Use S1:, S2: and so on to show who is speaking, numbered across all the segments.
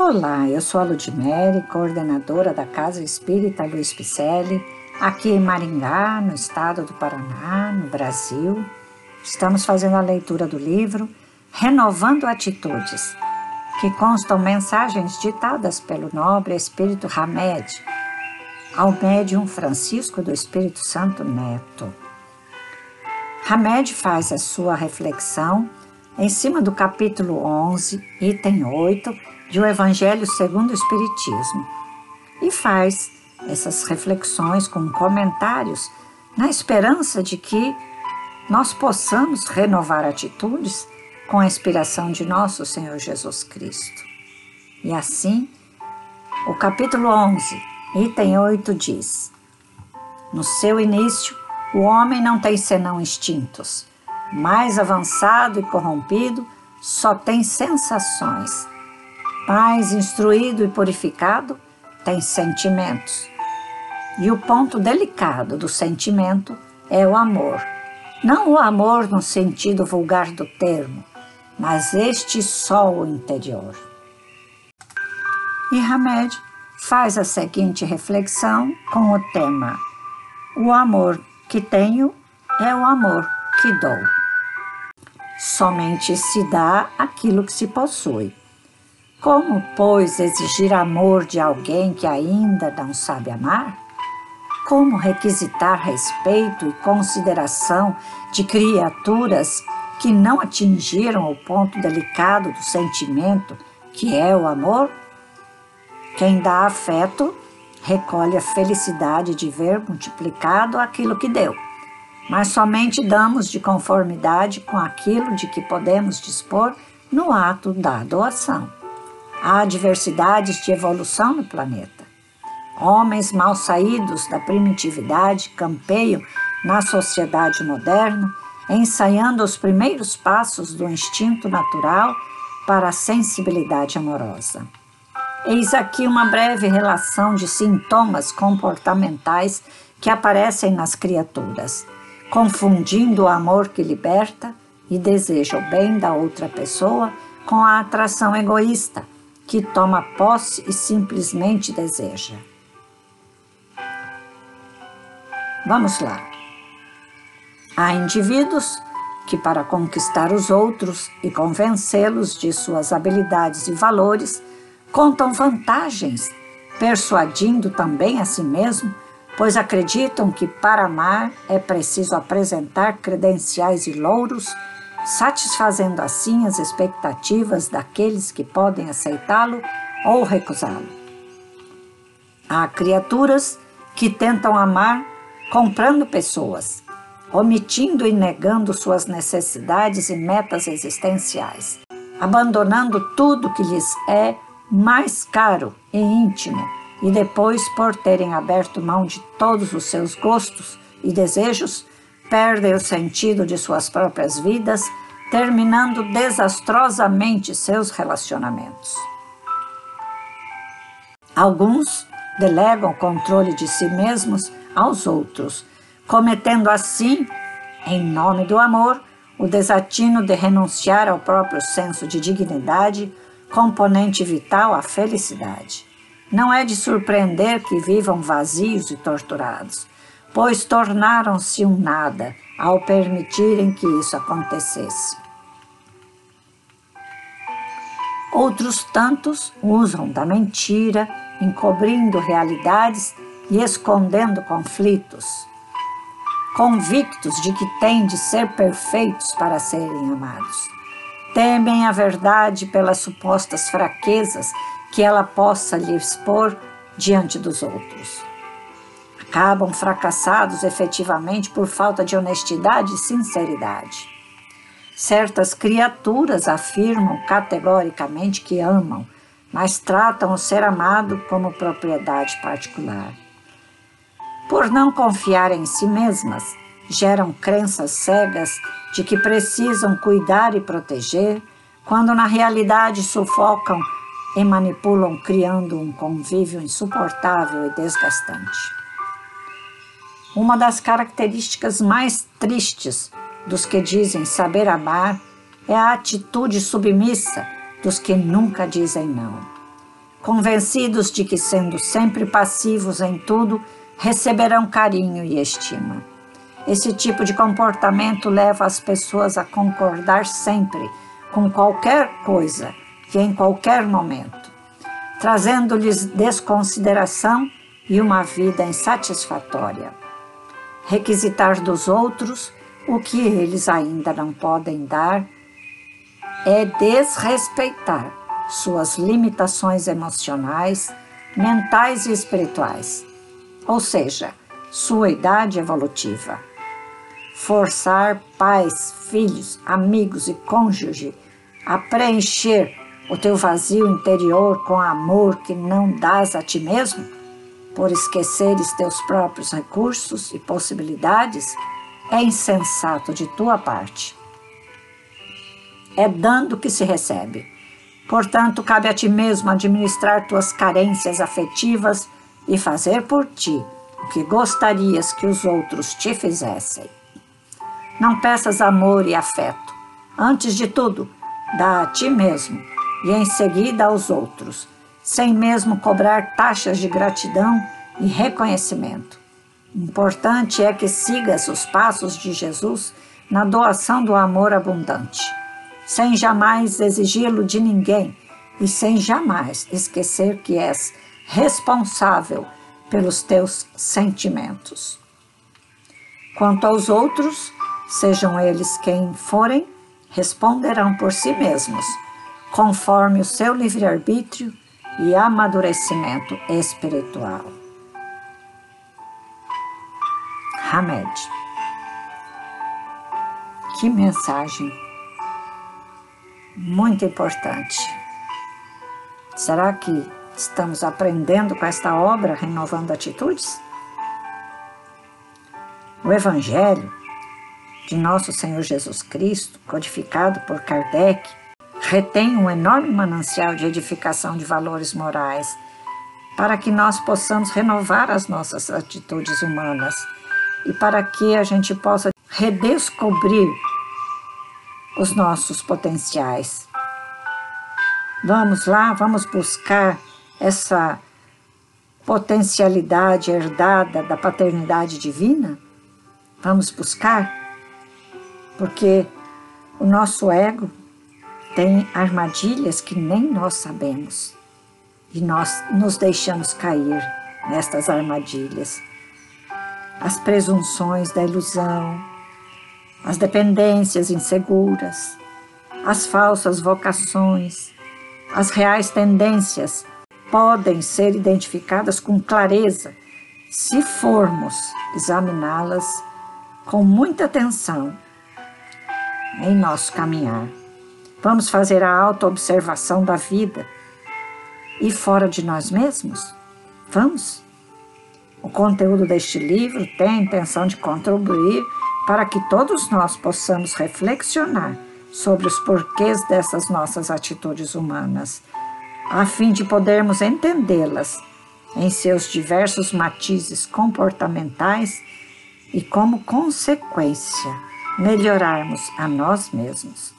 S1: Olá, eu sou a Ludmere, coordenadora da Casa Espírita Luiz Picelli, aqui em Maringá, no estado do Paraná, no Brasil. Estamos fazendo a leitura do livro Renovando Atitudes, que constam mensagens ditadas pelo nobre Espírito Hamed ao médium Francisco do Espírito Santo Neto. Hamed faz a sua reflexão em cima do capítulo 11, item 8 de O Evangelho segundo o Espiritismo e faz essas reflexões com comentários na esperança de que nós possamos renovar atitudes com a inspiração de nosso Senhor Jesus Cristo. E assim, o capítulo 11, item 8 diz: No seu início, o homem não tem senão instintos. Mais avançado e corrompido, só tem sensações mais instruído e purificado tem sentimentos. E o ponto delicado do sentimento é o amor. Não o amor no sentido vulgar do termo, mas este sol interior. E Hamed faz a seguinte reflexão com o tema: O amor que tenho é o amor que dou. Somente se dá aquilo que se possui. Como, pois, exigir amor de alguém que ainda não sabe amar? Como requisitar respeito e consideração de criaturas que não atingiram o ponto delicado do sentimento, que é o amor? Quem dá afeto recolhe a felicidade de ver multiplicado aquilo que deu, mas somente damos de conformidade com aquilo de que podemos dispor no ato da doação. Há diversidades de evolução no planeta. Homens mal saídos da primitividade campeiam na sociedade moderna, ensaiando os primeiros passos do instinto natural para a sensibilidade amorosa. Eis aqui uma breve relação de sintomas comportamentais que aparecem nas criaturas, confundindo o amor que liberta e deseja o bem da outra pessoa com a atração egoísta que toma posse e simplesmente deseja. Vamos lá. Há indivíduos que, para conquistar os outros e convencê-los de suas habilidades e valores, contam vantagens, persuadindo também a si mesmo, pois acreditam que para amar é preciso apresentar credenciais e louros satisfazendo assim as expectativas daqueles que podem aceitá-lo ou recusá-lo. Há criaturas que tentam amar comprando pessoas, omitindo e negando suas necessidades e metas existenciais, abandonando tudo que lhes é mais caro e íntimo, e depois, por terem aberto mão de todos os seus gostos e desejos, perdem o sentido de suas próprias vidas, terminando desastrosamente seus relacionamentos. Alguns delegam o controle de si mesmos aos outros, cometendo assim, em nome do amor, o desatino de renunciar ao próprio senso de dignidade, componente vital à felicidade. Não é de surpreender que vivam vazios e torturados pois tornaram-se um nada ao permitirem que isso acontecesse. Outros tantos usam da mentira, encobrindo realidades e escondendo conflitos, convictos de que têm de ser perfeitos para serem amados. Temem a verdade pelas supostas fraquezas que ela possa lhes expor diante dos outros acabam fracassados efetivamente por falta de honestidade e sinceridade. Certas criaturas afirmam categoricamente que amam, mas tratam o ser amado como propriedade particular. Por não confiar em si mesmas, geram crenças cegas de que precisam cuidar e proteger, quando na realidade sufocam e manipulam, criando um convívio insuportável e desgastante. Uma das características mais tristes dos que dizem saber amar é a atitude submissa dos que nunca dizem não. convencidos de que, sendo sempre passivos em tudo, receberão carinho e estima. Esse tipo de comportamento leva as pessoas a concordar sempre com qualquer coisa e em qualquer momento, trazendo-lhes desconsideração e uma vida insatisfatória. Requisitar dos outros o que eles ainda não podem dar é desrespeitar suas limitações emocionais, mentais e espirituais, ou seja, sua idade evolutiva. Forçar pais, filhos, amigos e cônjuge a preencher o teu vazio interior com amor que não dás a ti mesmo, por esqueceres teus próprios recursos e possibilidades, é insensato de tua parte. É dando que se recebe. Portanto, cabe a ti mesmo administrar tuas carências afetivas e fazer por ti o que gostarias que os outros te fizessem. Não peças amor e afeto. Antes de tudo, dá a ti mesmo e em seguida aos outros, sem mesmo cobrar taxas de gratidão e reconhecimento. Importante é que sigas os passos de Jesus na doação do amor abundante, sem jamais exigi-lo de ninguém e sem jamais esquecer que és responsável pelos teus sentimentos. Quanto aos outros, sejam eles quem forem, responderão por si mesmos, conforme o seu livre-arbítrio e amadurecimento espiritual. Hamed. Que mensagem muito importante. Será que estamos aprendendo com esta obra, renovando atitudes? O Evangelho de Nosso Senhor Jesus Cristo, codificado por Kardec, retém um enorme manancial de edificação de valores morais para que nós possamos renovar as nossas atitudes humanas e para que a gente possa redescobrir os nossos potenciais. Vamos lá, vamos buscar essa potencialidade herdada da paternidade divina? Vamos buscar? Porque o nosso ego tem armadilhas que nem nós sabemos e nós nos deixamos cair nestas armadilhas as presunções da ilusão, as dependências inseguras, as falsas vocações, as reais tendências podem ser identificadas com clareza se formos examiná-las com muita atenção em nosso caminhar. Vamos fazer a autoobservação da vida e fora de nós mesmos? Vamos? O conteúdo deste livro tem a intenção de contribuir para que todos nós possamos reflexionar sobre os porquês dessas nossas atitudes humanas, a fim de podermos entendê-las em seus diversos matizes comportamentais e, como consequência, melhorarmos a nós mesmos,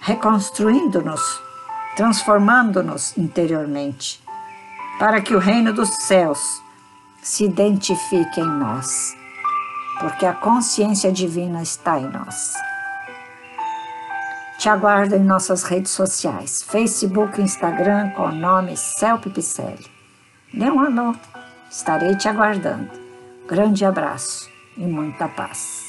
S1: reconstruindo-nos, transformando-nos interiormente, para que o reino dos céus se identifique em nós, porque a consciência divina está em nós. Te aguardo em nossas redes sociais, Facebook e Instagram com o nome Celpe Picelli. Dê um alô, estarei te aguardando. Grande abraço e muita paz.